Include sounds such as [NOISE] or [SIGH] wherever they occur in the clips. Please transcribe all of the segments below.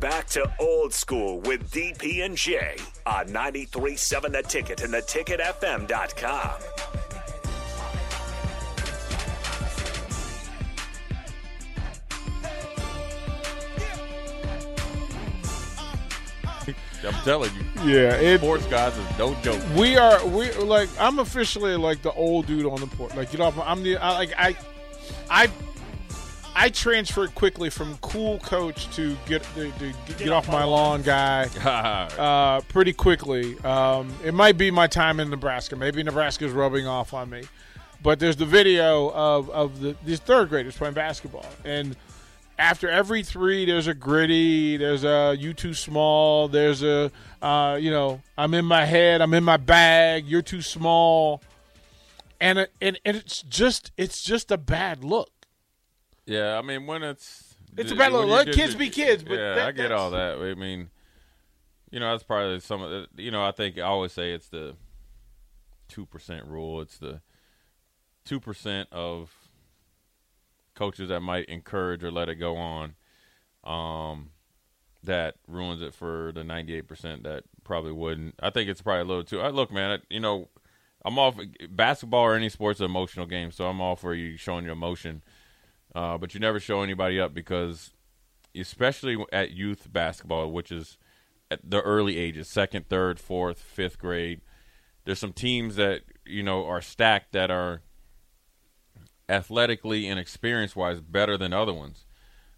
Back to old school with DP and J on 93.7 The Ticket and theticketfm.com. I'm telling you, Yeah, it, sports guys is no joke. we are we like I'm officially like the old dude on the port. Like you know, I'm the I, like I I I transferred quickly from cool coach to get to, to get, off my lawn guy. [LAUGHS] uh, pretty quickly. Um, it might be my time in Nebraska. Maybe Nebraska's rubbing off on me. But there's the video of, of the these third graders playing basketball. And after every three, there's a gritty, there's a you too small, there's a, uh, you know, I'm in my head, I'm in my bag, you're too small. And, and, and it's just it's just a bad look. Yeah, I mean when it's It's a bad when Let kids be kids, but yeah, that- I get all that. I mean, you know, that's probably some of the. You know, I think I always say it's the two percent rule. It's the two percent of coaches that might encourage or let it go on. Um, that ruins it for the ninety-eight percent that probably wouldn't. I think it's probably a little too. I look, man. You know, I'm all for basketball or any sports, an emotional game. So I'm all for you showing your emotion, uh, but you never show anybody up because, especially at youth basketball, which is at the early ages, second, third, fourth, fifth grade. There's some teams that you know are stacked that are athletically and experience wise better than other ones.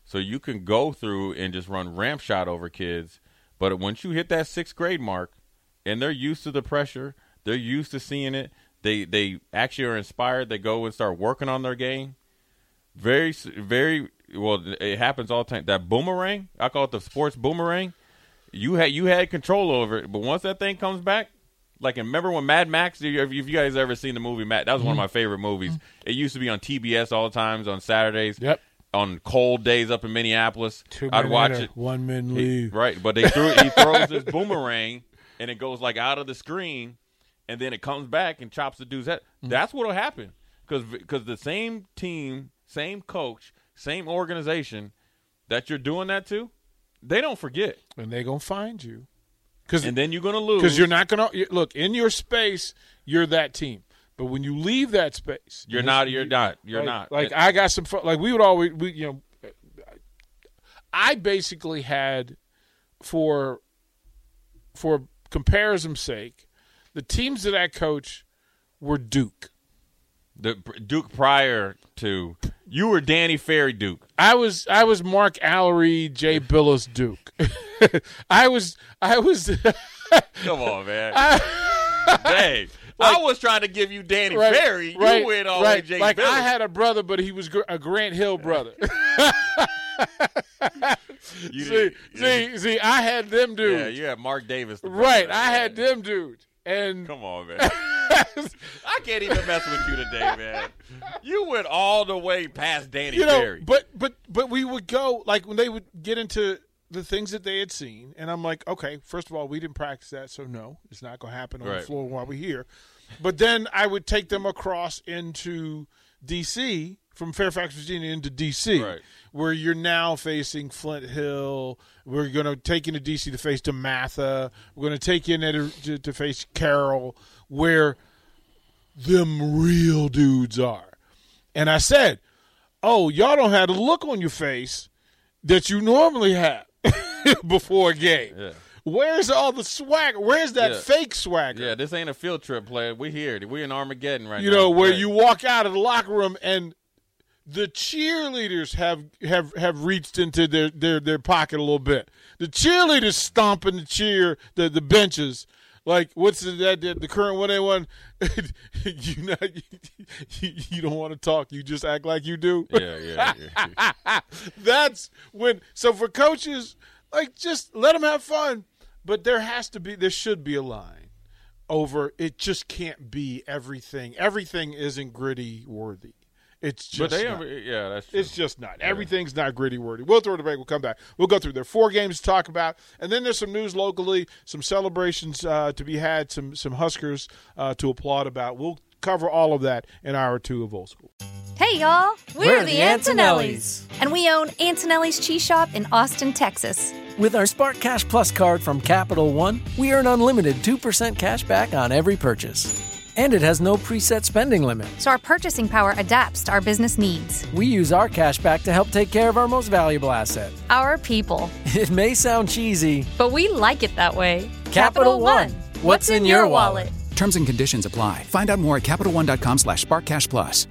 So you can go through and just run ramp shot over kids, but once you hit that sixth grade mark, and they're used to the pressure, they're used to seeing it. They they actually are inspired. They go and start working on their game. Very very well. It happens all the time. That boomerang, I call it the sports boomerang. You had you had control over it, but once that thing comes back, like remember when Mad Max? If you guys ever seen the movie Mad, that was one of my favorite movies. It used to be on TBS all the times on Saturdays. Yep. On cold days up in Minneapolis, Two I'd watch it. One man He- leave. right, but they threw he [LAUGHS] throws this boomerang and it goes like out of the screen, and then it comes back and chops the dude's head. Mm. That's what'll happen because because the same team, same coach, same organization that you're doing that to, they don't forget, And they're gonna find you. Cause and then you're gonna lose because you're not going to look in your space. You're that team, but when you leave that space, You're not. You're not. You're like, not. Like I got some. Like we would always, we you know, I basically had for for comparison's sake, the teams that I coach were Duke. the Duke prior to you were Danny Ferry Duke. I was I was Mark Alarie, Jay Bilas Duke. [LAUGHS] I was I was [LAUGHS] Come on, man. Dang. [LAUGHS] I was trying to give you Danny right, Ferry. right, you went all right. Jay like Bilas. I had a brother, but he was gr- a Grant Hill brother. See, didn't- see, see, I had them dudes. Yeah, you had Mark Davis. right. I had them dudes, and Come on, man. I can't even mess with you today, man. You went all the way past Danny you know, Ferry. but but but we would go like when they would get into the things that they had seen, and I'm like, okay, first of all, we didn't practice that, so no, it's not going to happen on Right. the floor while we're here. But then I would take them across into D.C. from Fairfax, Virginia, into D.C., Right. where you're now facing Flint Hill. We're going to take you to D.C. to face DeMatha. We're going to take you in there to, to face Carroll, where them real dudes are. And I said, oh, y'all don't have the look on your face that you normally have [LAUGHS] before a game. Yeah. Where's all the swag? Where's that Yeah. fake swagger? yeah, this ain't a field trip, player. We here. We in Armageddon right you now. You know, where Right. you walk out of the locker room and the cheerleaders have have have reached into their their their pocket a little bit. The cheerleaders stomping the cheer the the benches. Like what's the, that the, the current one they one? [LAUGHS] you not you, you don't want to talk. You just act like you do. Yeah, yeah, yeah. [LAUGHS] That's when. So for coaches, like just let them have fun, but there has to be, there should be a line over. It just can't be everything. Everything isn't gritty worthy. It's just but they, not. yeah, that's true. It's just not. Everything's not gritty worthy. We'll throw it break. We'll come back. We'll go through there. Four games to talk about, and then there's some news locally, some celebrations uh, to be had, some some Huskers uh, to applaud about. We'll cover all of that in hour two of Old School. Hey, y'all. We're, We're the Antonellis. And we own Antonelli's Cheese Shop in Austin, Texas. With our Spark Cash Plus card from Capital One, we earn unlimited 2% cash back on every purchase. And it has no preset spending limit. So our purchasing power adapts to our business needs. We use our cash back to help take care of our most valuable asset our people. [LAUGHS] It may sound cheesy, but we like it that way. Capital, Capital One. What's, What's in, in your wallet? Terms and conditions apply. Find out more at CapitalOne.com slash SparkCashPlus.